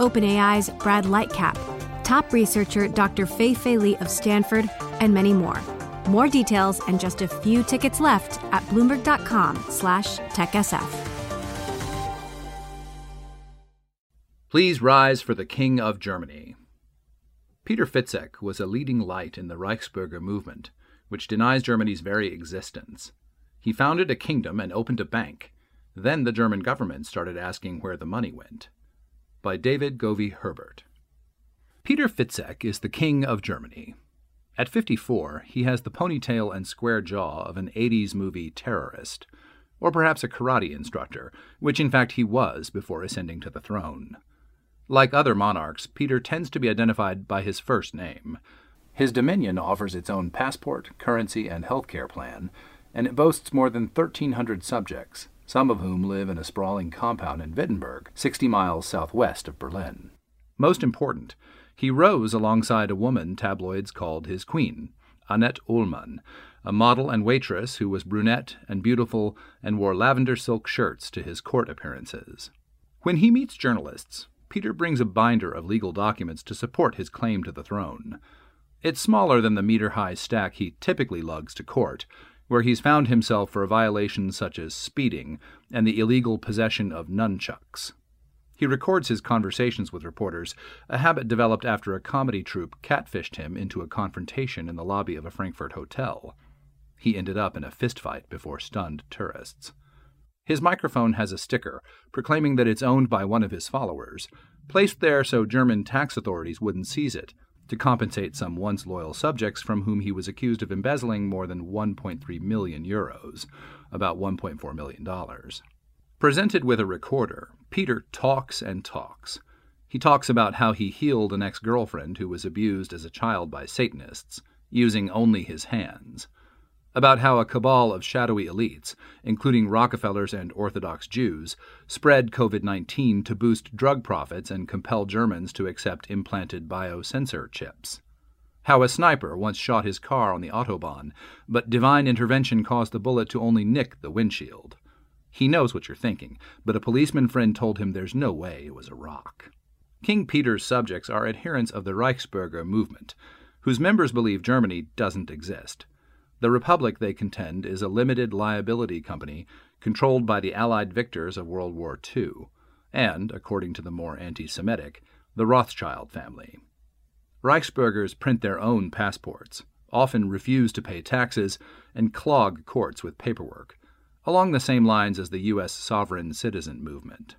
OpenAI's Brad Lightcap, top researcher Dr. Fei Fei Li of Stanford, and many more. More details and just a few tickets left at bloomberg.com slash techsf. Please rise for the King of Germany. Peter Fitzek was a leading light in the Reichsbürger movement, which denies Germany's very existence. He founded a kingdom and opened a bank. Then the German government started asking where the money went by David Gauvey Herbert. Peter Fitzek is the king of Germany. At 54, he has the ponytail and square jaw of an 80s movie terrorist, or perhaps a karate instructor, which in fact he was before ascending to the throne. Like other monarchs, Peter tends to be identified by his first name. His dominion offers its own passport, currency, and healthcare plan, and it boasts more than 1,300 subjects, some of whom live in a sprawling compound in Wittenberg, 60 miles southwest of Berlin. Most important, he rose alongside a woman tabloids called his queen, Annette Ullmann, a model and waitress who was brunette and beautiful and wore lavender silk shirts to his court appearances. When he meets journalists, Peter brings a binder of legal documents to support his claim to the throne. It's smaller than the meter high stack he typically lugs to court, where he's found himself for violations such as speeding and the illegal possession of nunchucks. He records his conversations with reporters, a habit developed after a comedy troupe catfished him into a confrontation in the lobby of a Frankfurt hotel. He ended up in a fistfight before stunned tourists. His microphone has a sticker proclaiming that it's owned by one of his followers, placed there so German tax authorities wouldn't seize it, to compensate some once loyal subjects from whom he was accused of embezzling more than 1.3 million euros, about $1.4 million. Presented with a recorder, Peter talks and talks. He talks about how he healed an ex girlfriend who was abused as a child by Satanists, using only his hands about how a cabal of shadowy elites, including Rockefellers and Orthodox Jews, spread COVID 19 to boost drug profits and compel Germans to accept implanted biosensor chips. How a sniper once shot his car on the Autobahn, but divine intervention caused the bullet to only nick the windshield. He knows what you're thinking, but a policeman friend told him there's no way it was a rock. King Peter's subjects are adherents of the Reichsbürger movement, whose members believe Germany doesn't exist. The Republic, they contend, is a limited liability company controlled by the Allied victors of World War II, and, according to the more anti Semitic, the Rothschild family. Reichsbürgers print their own passports, often refuse to pay taxes, and clog courts with paperwork, along the same lines as the U.S. sovereign citizen movement.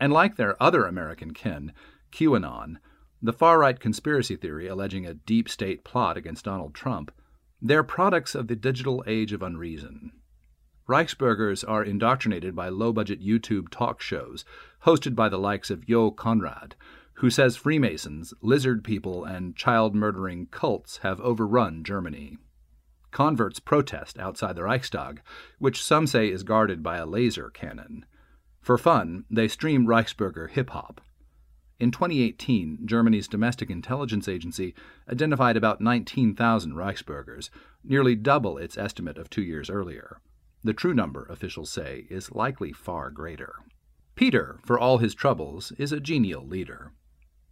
And like their other American kin, QAnon, the far right conspiracy theory alleging a deep state plot against Donald Trump, they're products of the digital age of unreason. Reichsbürgers are indoctrinated by low budget YouTube talk shows hosted by the likes of Jo Conrad, who says Freemasons, lizard people, and child murdering cults have overrun Germany. Converts protest outside the Reichstag, which some say is guarded by a laser cannon. For fun, they stream Reichsbürger hip hop. In 2018, Germany's domestic intelligence agency identified about 19,000 Reichsbürgers, nearly double its estimate of two years earlier. The true number, officials say, is likely far greater. Peter, for all his troubles, is a genial leader.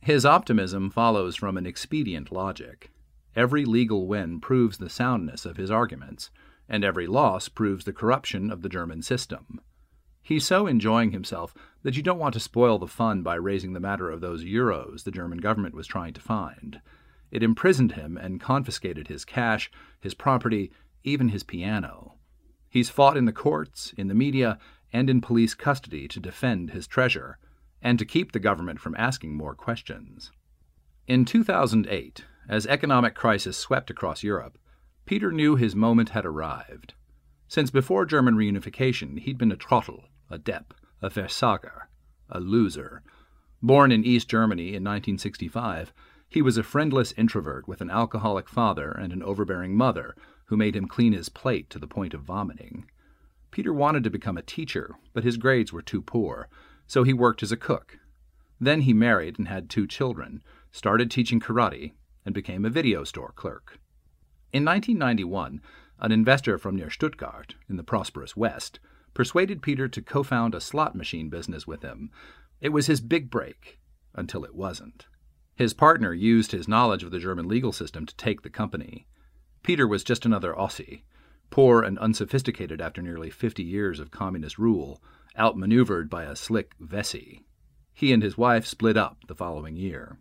His optimism follows from an expedient logic. Every legal win proves the soundness of his arguments, and every loss proves the corruption of the German system. He's so enjoying himself that you don't want to spoil the fun by raising the matter of those euros the German government was trying to find. It imprisoned him and confiscated his cash, his property, even his piano. He's fought in the courts, in the media, and in police custody to defend his treasure, and to keep the government from asking more questions. In 2008, as economic crisis swept across Europe, Peter knew his moment had arrived. Since before German reunification, he'd been a trottel, a depp, a Versager, a loser. Born in East Germany in 1965, he was a friendless introvert with an alcoholic father and an overbearing mother who made him clean his plate to the point of vomiting. Peter wanted to become a teacher, but his grades were too poor, so he worked as a cook. Then he married and had two children, started teaching karate, and became a video store clerk. In 1991, an investor from near Stuttgart, in the prosperous West, persuaded Peter to co found a slot machine business with him. It was his big break, until it wasn't. His partner used his knowledge of the German legal system to take the company. Peter was just another Ossi, poor and unsophisticated after nearly 50 years of communist rule, outmaneuvered by a slick Wessie. He and his wife split up the following year.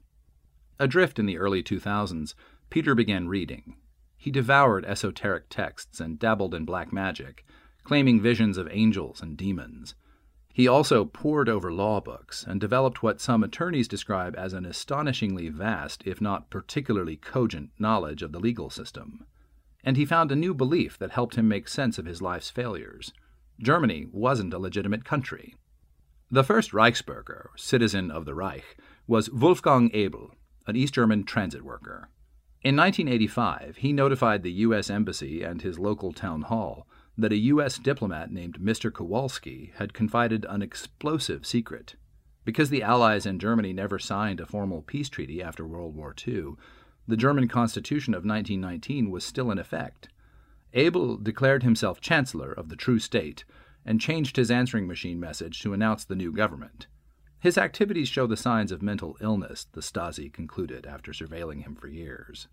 Adrift in the early 2000s, Peter began reading. He devoured esoteric texts and dabbled in black magic, claiming visions of angels and demons. He also pored over law books and developed what some attorneys describe as an astonishingly vast, if not particularly cogent, knowledge of the legal system. And he found a new belief that helped him make sense of his life's failures. Germany wasn't a legitimate country. The first Reichsbürger, citizen of the Reich, was Wolfgang Ebel, an East German transit worker. In 1985, he notified the U.S. Embassy and his local town hall that a U.S. diplomat named Mr. Kowalski had confided an explosive secret. Because the Allies and Germany never signed a formal peace treaty after World War II, the German Constitution of 1919 was still in effect. Ebel declared himself Chancellor of the true state and changed his answering machine message to announce the new government. His activities show the signs of mental illness, the Stasi concluded after surveilling him for years.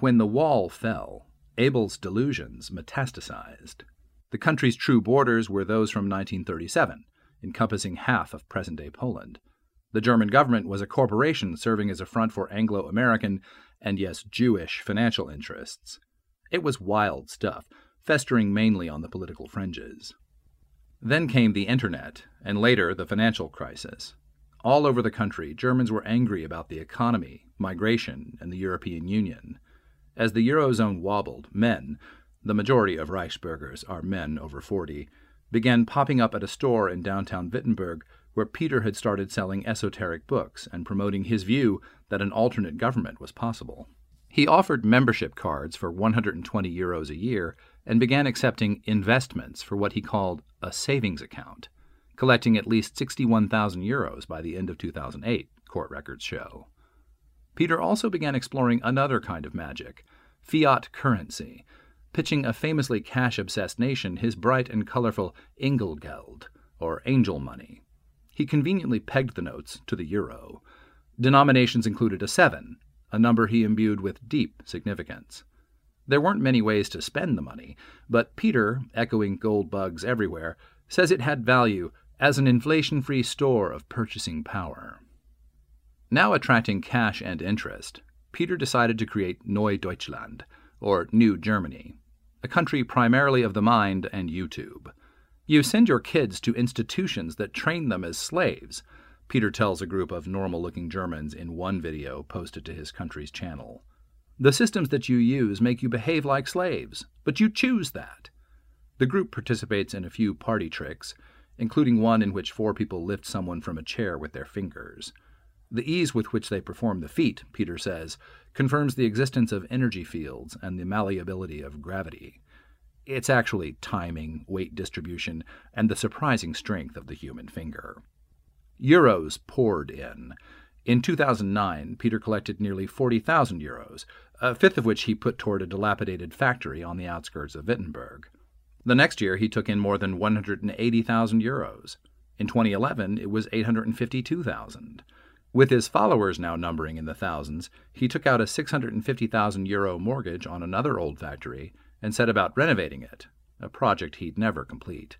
When the wall fell, Ebel's delusions metastasized. The country's true borders were those from 1937, encompassing half of present day Poland. The German government was a corporation serving as a front for Anglo American and, yes, Jewish financial interests. It was wild stuff, festering mainly on the political fringes. Then came the Internet, and later the financial crisis. All over the country, Germans were angry about the economy, migration, and the European Union. As the Eurozone wobbled, men, the majority of Reichsbürgers are men over 40, began popping up at a store in downtown Wittenberg where Peter had started selling esoteric books and promoting his view that an alternate government was possible. He offered membership cards for 120 euros a year and began accepting investments for what he called a savings account, collecting at least 61,000 euros by the end of 2008, court records show. Peter also began exploring another kind of magic fiat currency, pitching a famously cash obsessed nation his bright and colorful Engelgeld, or angel money. He conveniently pegged the notes to the euro. Denominations included a seven, a number he imbued with deep significance. There weren't many ways to spend the money, but Peter, echoing gold bugs everywhere, says it had value as an inflation free store of purchasing power. Now attracting cash and interest, Peter decided to create Neu Deutschland, or New Germany, a country primarily of the mind and YouTube. You send your kids to institutions that train them as slaves, Peter tells a group of normal looking Germans in one video posted to his country's channel. The systems that you use make you behave like slaves, but you choose that. The group participates in a few party tricks, including one in which four people lift someone from a chair with their fingers. The ease with which they perform the feat, Peter says, confirms the existence of energy fields and the malleability of gravity. It's actually timing, weight distribution, and the surprising strength of the human finger. Euros poured in. In 2009, Peter collected nearly 40,000 euros, a fifth of which he put toward a dilapidated factory on the outskirts of Wittenberg. The next year, he took in more than 180,000 euros. In 2011, it was 852,000. With his followers now numbering in the thousands, he took out a 650,000 euro mortgage on another old factory and set about renovating it, a project he'd never complete.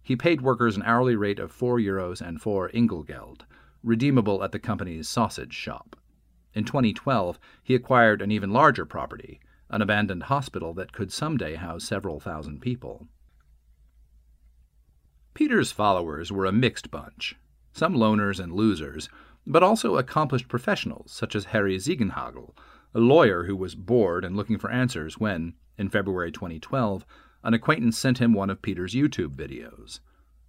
He paid workers an hourly rate of 4 euros and 4 Engelgeld, redeemable at the company's sausage shop. In 2012, he acquired an even larger property, an abandoned hospital that could someday house several thousand people. Peter's followers were a mixed bunch, some loners and losers, but also accomplished professionals such as Harry Ziegenhagel, a lawyer who was bored and looking for answers when, in February 2012, an acquaintance sent him one of Peter's YouTube videos.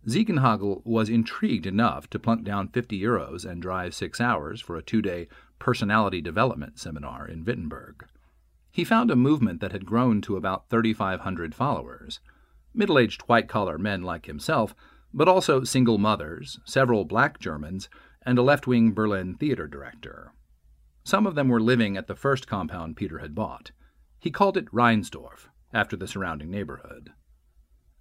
Ziegenhagel was intrigued enough to plunk down 50 euros and drive six hours for a two day personality development seminar in Wittenberg. He found a movement that had grown to about 3,500 followers middle aged white collar men like himself, but also single mothers, several black Germans, and a left wing Berlin theater director. Some of them were living at the first compound Peter had bought. He called it Reinsdorf, after the surrounding neighborhood.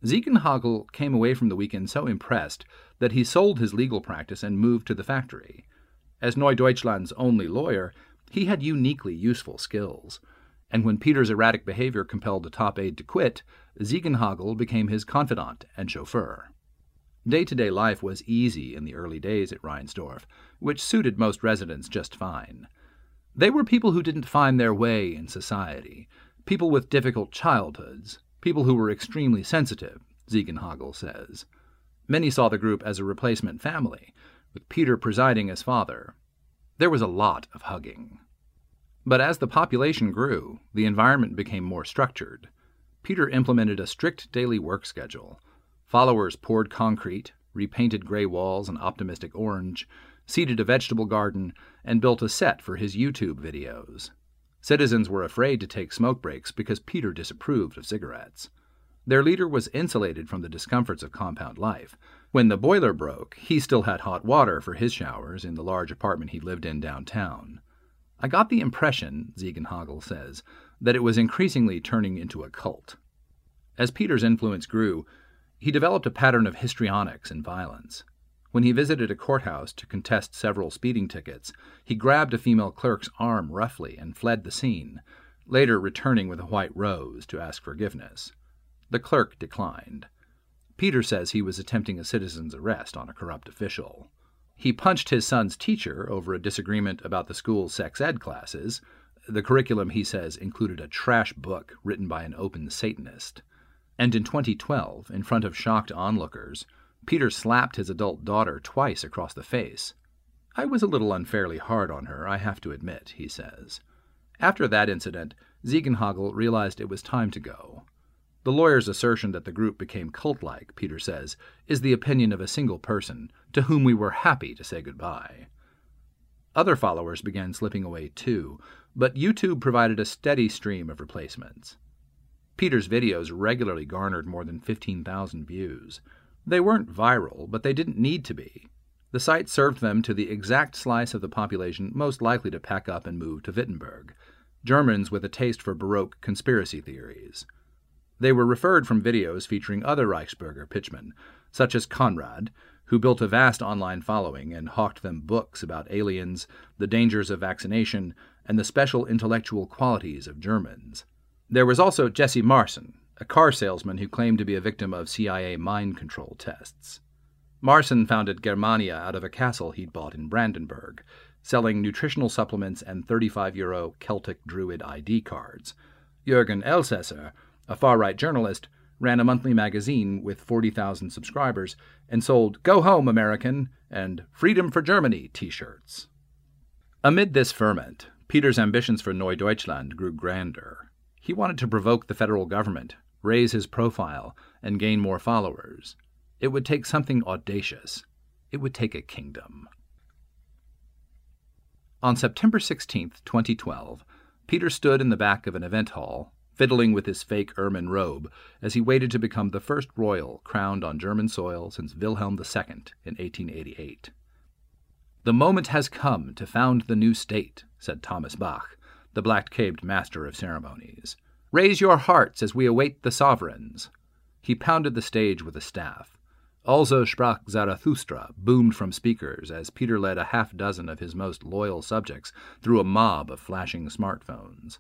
Ziegenhagel came away from the weekend so impressed that he sold his legal practice and moved to the factory. As Neudeutschland's only lawyer, he had uniquely useful skills, and when Peter's erratic behavior compelled a top aide to quit, Ziegenhagel became his confidant and chauffeur. Day to day life was easy in the early days at Reinsdorf, which suited most residents just fine. They were people who didn't find their way in society, people with difficult childhoods, people who were extremely sensitive, Ziegenhagel says. Many saw the group as a replacement family, with Peter presiding as father. There was a lot of hugging. But as the population grew, the environment became more structured. Peter implemented a strict daily work schedule. Followers poured concrete, repainted gray walls an optimistic orange, seeded a vegetable garden, and built a set for his YouTube videos. Citizens were afraid to take smoke breaks because Peter disapproved of cigarettes. Their leader was insulated from the discomforts of compound life. When the boiler broke, he still had hot water for his showers in the large apartment he lived in downtown. I got the impression, Ziegenhagel says, that it was increasingly turning into a cult. As Peter's influence grew, he developed a pattern of histrionics and violence. When he visited a courthouse to contest several speeding tickets, he grabbed a female clerk's arm roughly and fled the scene, later returning with a white rose to ask forgiveness. The clerk declined. Peter says he was attempting a citizen's arrest on a corrupt official. He punched his son's teacher over a disagreement about the school's sex ed classes. The curriculum, he says, included a trash book written by an open Satanist. And in 2012, in front of shocked onlookers, Peter slapped his adult daughter twice across the face. I was a little unfairly hard on her, I have to admit, he says. After that incident, Ziegenhagel realized it was time to go. The lawyer's assertion that the group became cult like, Peter says, is the opinion of a single person, to whom we were happy to say goodbye. Other followers began slipping away too, but YouTube provided a steady stream of replacements. Peter's videos regularly garnered more than 15,000 views. They weren't viral, but they didn't need to be. The site served them to the exact slice of the population most likely to pack up and move to Wittenberg Germans with a taste for Baroque conspiracy theories. They were referred from videos featuring other Reichsbürger pitchmen, such as Conrad, who built a vast online following and hawked them books about aliens, the dangers of vaccination, and the special intellectual qualities of Germans. There was also Jesse Marson, a car salesman who claimed to be a victim of CIA mind control tests. Marson founded Germania out of a castle he'd bought in Brandenburg, selling nutritional supplements and 35 euro Celtic Druid ID cards. Jurgen Elsässer a far right journalist, ran a monthly magazine with 40,000 subscribers and sold Go Home American and Freedom for Germany t shirts. Amid this ferment, Peter's ambitions for Neudeutschland grew grander. He wanted to provoke the federal government, raise his profile, and gain more followers. It would take something audacious. It would take a kingdom. On September 16, 2012, Peter stood in the back of an event hall fiddling with his fake ermine robe as he waited to become the first royal crowned on German soil since Wilhelm II in 1888. The moment has come to found the new state, said Thomas Bach, the black caped master of ceremonies. Raise your hearts as we await the sovereigns. He pounded the stage with a staff. Also sprach Zarathustra boomed from speakers as Peter led a half dozen of his most loyal subjects through a mob of flashing smartphones.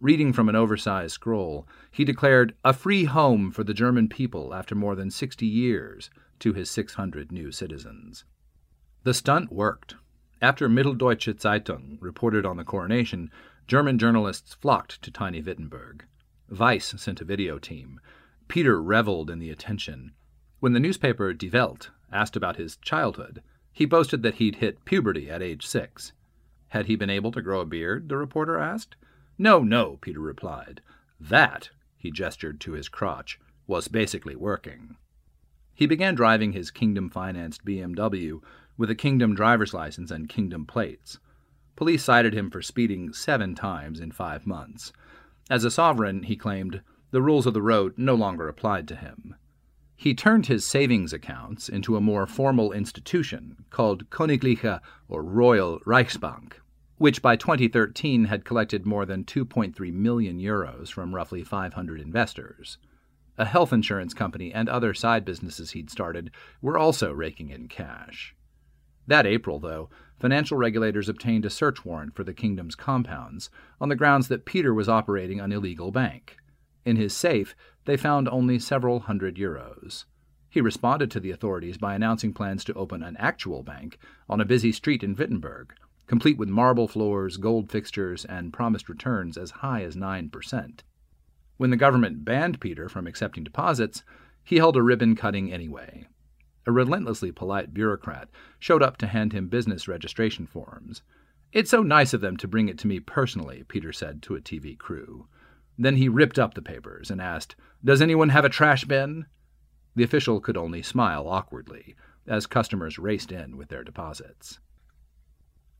Reading from an oversized scroll, he declared a free home for the German people after more than 60 years to his 600 new citizens. The stunt worked. After Mitteldeutsche Zeitung reported on the coronation, German journalists flocked to tiny Wittenberg. Vice sent a video team. Peter reveled in the attention. When the newspaper Die Welt asked about his childhood, he boasted that he'd hit puberty at age six. Had he been able to grow a beard? the reporter asked. No, no, Peter replied. That, he gestured to his crotch, was basically working. He began driving his Kingdom financed BMW with a Kingdom driver's license and Kingdom plates. Police cited him for speeding seven times in five months. As a sovereign, he claimed, the rules of the road no longer applied to him. He turned his savings accounts into a more formal institution called Königliche or Royal Reichsbank, which by 2013 had collected more than 2.3 million euros from roughly 500 investors. A health insurance company and other side businesses he'd started were also raking in cash. That April, though, financial regulators obtained a search warrant for the kingdom's compounds on the grounds that Peter was operating an illegal bank. In his safe, they found only several hundred euros. He responded to the authorities by announcing plans to open an actual bank on a busy street in Wittenberg, complete with marble floors, gold fixtures, and promised returns as high as 9%. When the government banned Peter from accepting deposits, he held a ribbon cutting anyway. A relentlessly polite bureaucrat showed up to hand him business registration forms. It's so nice of them to bring it to me personally, Peter said to a TV crew. Then he ripped up the papers and asked, Does anyone have a trash bin? The official could only smile awkwardly as customers raced in with their deposits.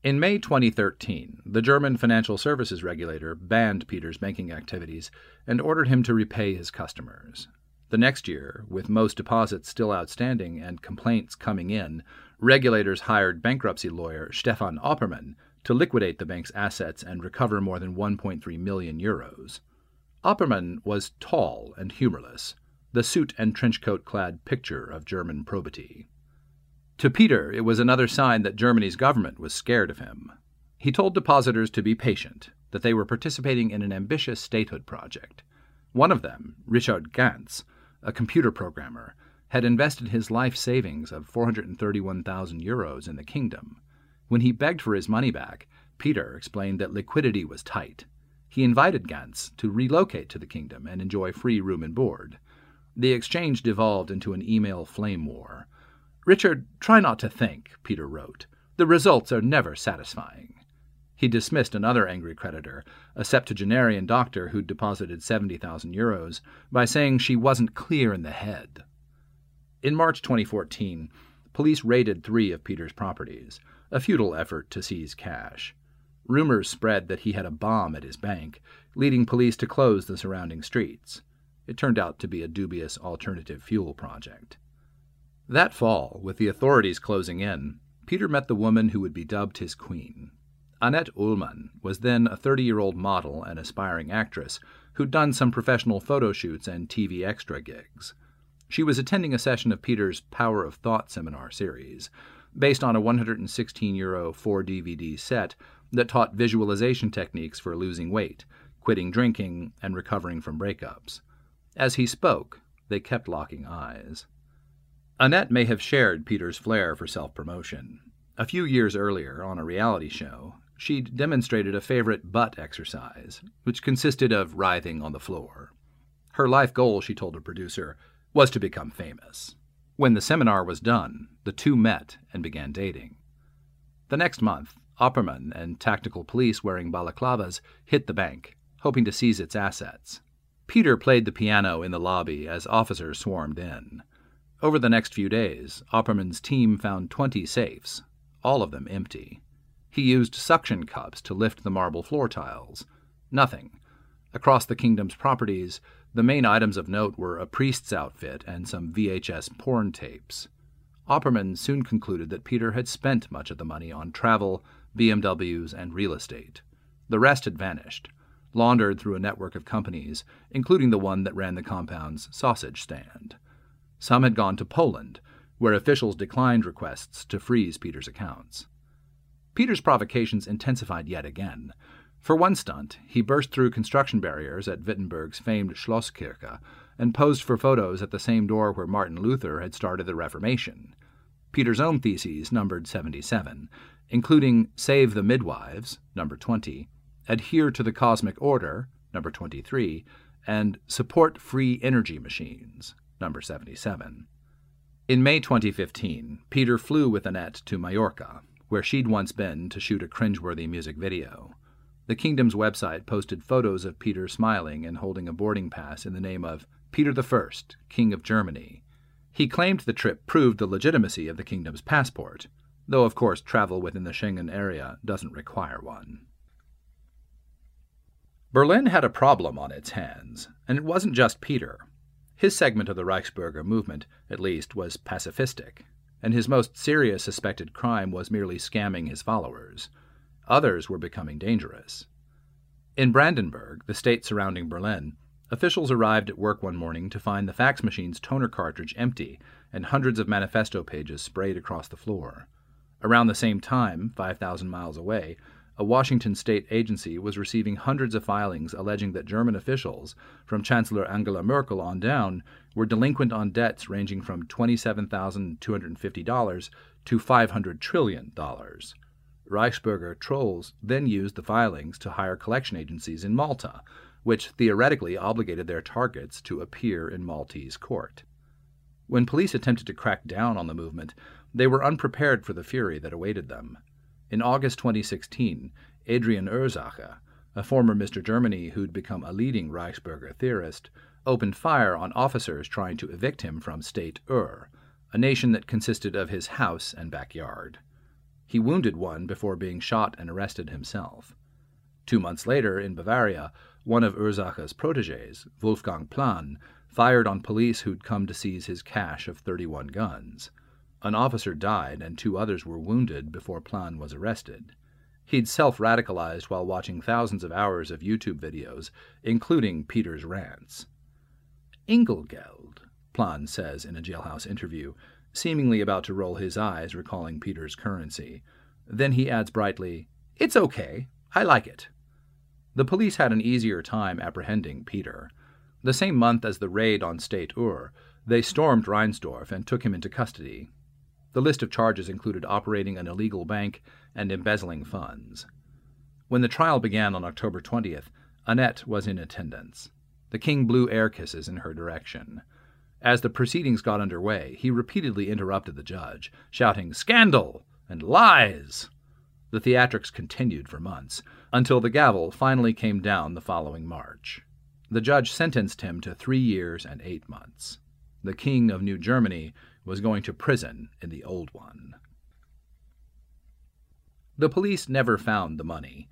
In May 2013, the German financial services regulator banned Peter's banking activities and ordered him to repay his customers. The next year, with most deposits still outstanding and complaints coming in, regulators hired bankruptcy lawyer Stefan Oppermann to liquidate the bank's assets and recover more than 1.3 million euros. Oppermann was tall and humorless, the suit and trenchcoat clad picture of German probity. To Peter, it was another sign that Germany's government was scared of him. He told depositors to be patient, that they were participating in an ambitious statehood project. One of them, Richard Gans, a computer programmer, had invested his life savings of 431,000 euros in the kingdom. When he begged for his money back, Peter explained that liquidity was tight. He invited Gantz to relocate to the kingdom and enjoy free room and board. The exchange devolved into an email flame war. Richard, try not to think, Peter wrote. The results are never satisfying. He dismissed another angry creditor, a septuagenarian doctor who'd deposited 70,000 euros, by saying she wasn't clear in the head. In March 2014, police raided three of Peter's properties, a futile effort to seize cash. Rumors spread that he had a bomb at his bank, leading police to close the surrounding streets. It turned out to be a dubious alternative fuel project. That fall, with the authorities closing in, Peter met the woman who would be dubbed his queen. Annette Ullmann was then a 30 year old model and aspiring actress who'd done some professional photo shoots and TV extra gigs. She was attending a session of Peter's Power of Thought seminar series, based on a 116 euro 4 DVD set that taught visualization techniques for losing weight, quitting drinking, and recovering from breakups. As he spoke, they kept locking eyes. Annette may have shared Peter's flair for self promotion. A few years earlier, on a reality show, she'd demonstrated a favorite butt exercise, which consisted of writhing on the floor. Her life goal, she told a producer, was to become famous. When the seminar was done, the two met and began dating. The next month, Oppermann and tactical police wearing balaclavas hit the bank, hoping to seize its assets. Peter played the piano in the lobby as officers swarmed in. Over the next few days, Oppermann's team found 20 safes, all of them empty. He used suction cups to lift the marble floor tiles. Nothing. Across the kingdom's properties, the main items of note were a priest's outfit and some VHS porn tapes. Oppermann soon concluded that Peter had spent much of the money on travel, BMWs, and real estate. The rest had vanished, laundered through a network of companies, including the one that ran the compound's sausage stand. Some had gone to Poland, where officials declined requests to freeze Peter's accounts. Peter's provocations intensified yet again. For one stunt, he burst through construction barriers at Wittenberg's famed Schlosskirche and posed for photos at the same door where Martin Luther had started the Reformation. Peter's own theses numbered 77, including Save the Midwives, number 20, Adhere to the Cosmic Order, number 23, and Support Free Energy Machines, number 77. In May 2015, Peter flew with Annette to Mallorca, where she'd once been to shoot a cringeworthy music video. The kingdom's website posted photos of Peter smiling and holding a boarding pass in the name of Peter I, King of Germany. He claimed the trip proved the legitimacy of the kingdom's passport, though of course travel within the Schengen area doesn't require one. Berlin had a problem on its hands, and it wasn't just Peter. His segment of the Reichsbürger movement, at least, was pacifistic, and his most serious suspected crime was merely scamming his followers. Others were becoming dangerous. In Brandenburg, the state surrounding Berlin, officials arrived at work one morning to find the fax machine's toner cartridge empty and hundreds of manifesto pages sprayed across the floor. Around the same time, 5,000 miles away, a Washington state agency was receiving hundreds of filings alleging that German officials, from Chancellor Angela Merkel on down, were delinquent on debts ranging from $27,250 to $500 trillion. Reichsbürger trolls then used the filings to hire collection agencies in Malta, which theoretically obligated their targets to appear in Maltese court. When police attempted to crack down on the movement, they were unprepared for the fury that awaited them. In August 2016, Adrian Ursacher, a former Mr. Germany who'd become a leading Reichsbürger theorist, opened fire on officers trying to evict him from State Ur, a nation that consisted of his house and backyard. He wounded one before being shot and arrested himself. Two months later, in Bavaria, one of Ursacher's proteges, Wolfgang Plan, fired on police who'd come to seize his cache of 31 guns. An officer died and two others were wounded before Plan was arrested. He'd self radicalized while watching thousands of hours of YouTube videos, including Peter's rants. Engelgeld, Plan says in a jailhouse interview, seemingly about to roll his eyes, recalling Peter's currency. Then he adds brightly, It's okay. I like it. The police had an easier time apprehending Peter. The same month as the raid on State Ur, they stormed Reinsdorf and took him into custody. The list of charges included operating an illegal bank and embezzling funds. When the trial began on October 20th, Annette was in attendance. The king blew air kisses in her direction. As the proceedings got under way, he repeatedly interrupted the judge, shouting, Scandal! and Lies! The theatrics continued for months, until the gavel finally came down the following March. The judge sentenced him to three years and eight months. The King of New Germany was going to prison in the old one. The police never found the money.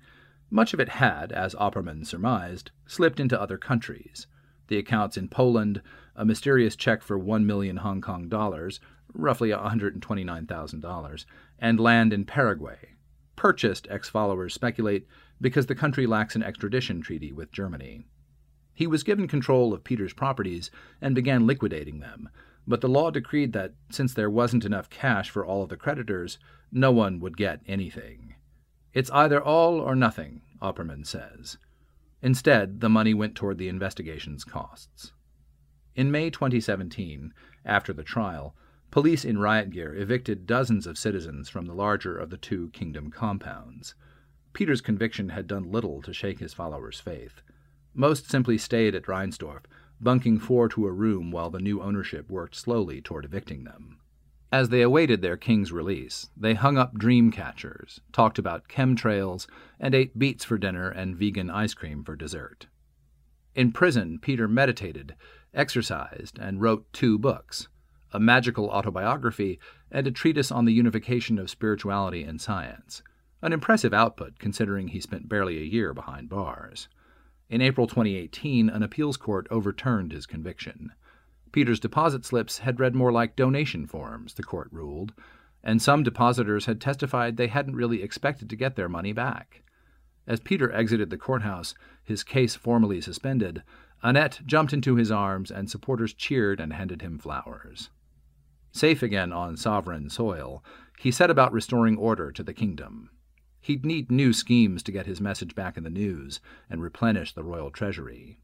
Much of it had, as Oppermann surmised, slipped into other countries. The accounts in Poland, a mysterious check for 1 million Hong Kong dollars, roughly $129,000, and land in Paraguay. Purchased, ex followers speculate, because the country lacks an extradition treaty with Germany. He was given control of Peter's properties and began liquidating them, but the law decreed that, since there wasn't enough cash for all of the creditors, no one would get anything. It's either all or nothing, Oppermann says. Instead, the money went toward the investigation's costs. In May 2017, after the trial, police in riot gear evicted dozens of citizens from the larger of the two kingdom compounds. Peter's conviction had done little to shake his followers' faith. Most simply stayed at Reinsdorf, bunking four to a room while the new ownership worked slowly toward evicting them. As they awaited their king's release, they hung up dream catchers, talked about chemtrails, and ate beets for dinner and vegan ice cream for dessert. In prison, Peter meditated, exercised, and wrote two books a magical autobiography and a treatise on the unification of spirituality and science. An impressive output considering he spent barely a year behind bars. In April 2018, an appeals court overturned his conviction. Peter's deposit slips had read more like donation forms, the court ruled, and some depositors had testified they hadn't really expected to get their money back. As Peter exited the courthouse, his case formally suspended, Annette jumped into his arms and supporters cheered and handed him flowers. Safe again on sovereign soil, he set about restoring order to the kingdom. He'd need new schemes to get his message back in the news and replenish the royal treasury.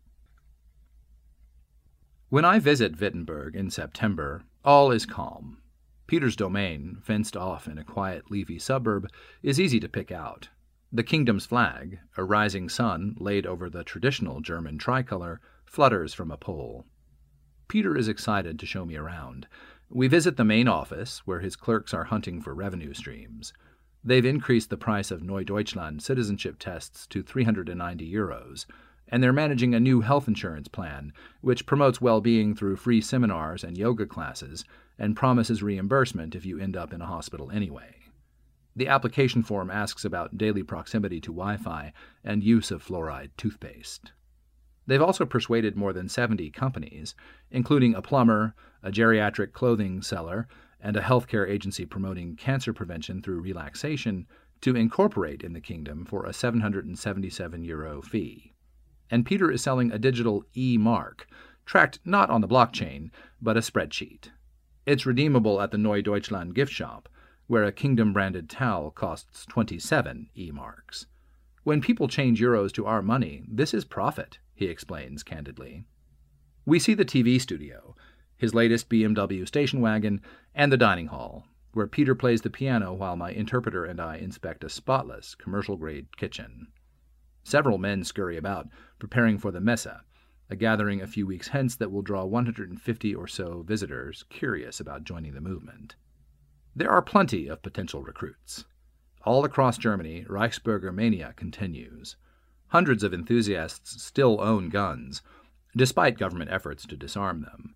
When I visit Wittenberg in September, all is calm. Peter's domain, fenced off in a quiet, leafy suburb, is easy to pick out. The kingdom's flag, a rising sun laid over the traditional German tricolor, flutters from a pole. Peter is excited to show me around. We visit the main office, where his clerks are hunting for revenue streams. They've increased the price of Neudeutschland citizenship tests to 390 euros and they're managing a new health insurance plan, which promotes well being through free seminars and yoga classes and promises reimbursement if you end up in a hospital anyway. The application form asks about daily proximity to Wi Fi and use of fluoride toothpaste. They've also persuaded more than 70 companies, including a plumber, a geriatric clothing seller, and a healthcare agency promoting cancer prevention through relaxation, to incorporate in the kingdom for a 777 euro fee and Peter is selling a digital e mark, tracked not on the blockchain, but a spreadsheet. It's redeemable at the Neu Deutschland gift shop, where a kingdom branded towel costs 27 e marks. When people change euros to our money, this is profit, he explains candidly. We see the TV studio, his latest BMW station wagon, and the dining hall, where Peter plays the piano while my interpreter and I inspect a spotless, commercial grade kitchen. Several men scurry about, preparing for the Messe, a gathering a few weeks hence that will draw 150 or so visitors curious about joining the movement. There are plenty of potential recruits. All across Germany, Reichsbürger mania continues. Hundreds of enthusiasts still own guns, despite government efforts to disarm them.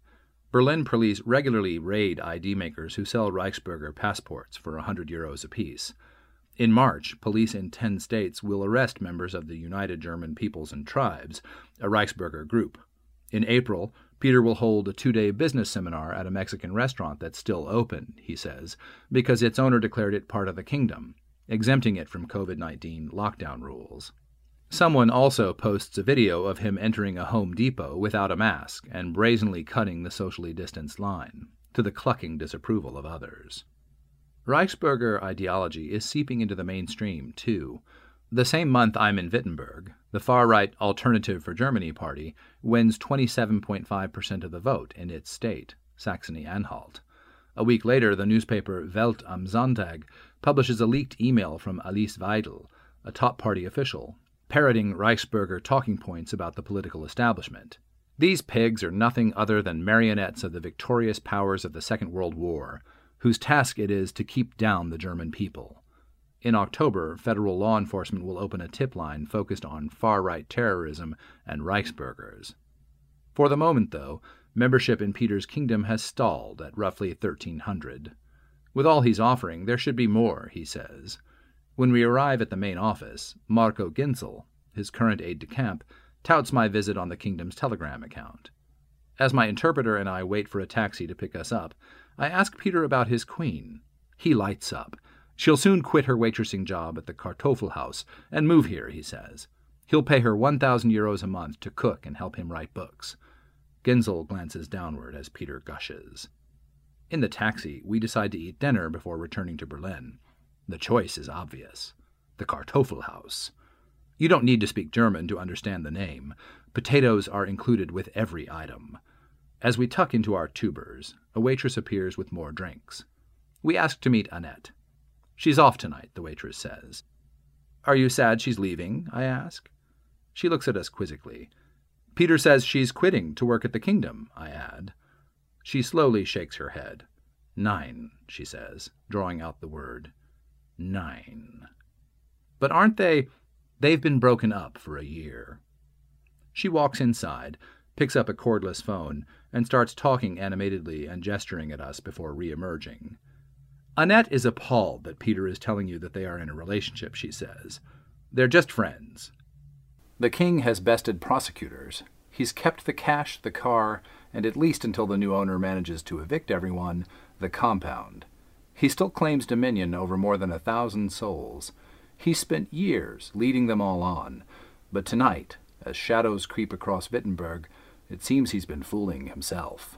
Berlin police regularly raid ID makers who sell Reichsbürger passports for 100 euros apiece. In March, police in 10 states will arrest members of the United German Peoples and Tribes, a Reichsbürger group. In April, Peter will hold a two day business seminar at a Mexican restaurant that's still open, he says, because its owner declared it part of the kingdom, exempting it from COVID 19 lockdown rules. Someone also posts a video of him entering a Home Depot without a mask and brazenly cutting the socially distanced line, to the clucking disapproval of others. Reichsbürger ideology is seeping into the mainstream, too. The same month I'm in Wittenberg, the far right Alternative for Germany party wins 27.5% of the vote in its state, Saxony Anhalt. A week later, the newspaper Welt am Sonntag publishes a leaked email from Alice Weidel, a top party official, parroting Reichsbürger talking points about the political establishment. These pigs are nothing other than marionettes of the victorious powers of the Second World War whose task it is to keep down the German people. In October, federal law enforcement will open a tip line focused on far right terrorism and Reichsbürgers. For the moment, though, membership in Peter's kingdom has stalled at roughly 1,300. With all he's offering, there should be more, he says. When we arrive at the main office, Marco Ginzel, his current aide de camp, touts my visit on the kingdom's telegram account. As my interpreter and I wait for a taxi to pick us up, I ask Peter about his queen. He lights up. She'll soon quit her waitressing job at the Kartoffelhaus and move here, he says. He'll pay her 1,000 euros a month to cook and help him write books. Ginzel glances downward as Peter gushes. In the taxi, we decide to eat dinner before returning to Berlin. The choice is obvious the Kartoffelhaus. You don't need to speak German to understand the name. Potatoes are included with every item. As we tuck into our tubers, a waitress appears with more drinks. We ask to meet Annette. She's off tonight, the waitress says. Are you sad she's leaving? I ask. She looks at us quizzically. Peter says she's quitting to work at the kingdom, I add. She slowly shakes her head. Nein, she says, drawing out the word. Nein. But aren't they? They've been broken up for a year. She walks inside, picks up a cordless phone, and starts talking animatedly and gesturing at us before re-emerging. Annette is appalled that Peter is telling you that they are in a relationship, she says. They're just friends. The king has bested prosecutors. He's kept the cash, the car, and at least until the new owner manages to evict everyone, the compound. He still claims dominion over more than a thousand souls. He spent years leading them all on, but tonight, as shadows creep across Wittenberg, it seems he's been fooling himself.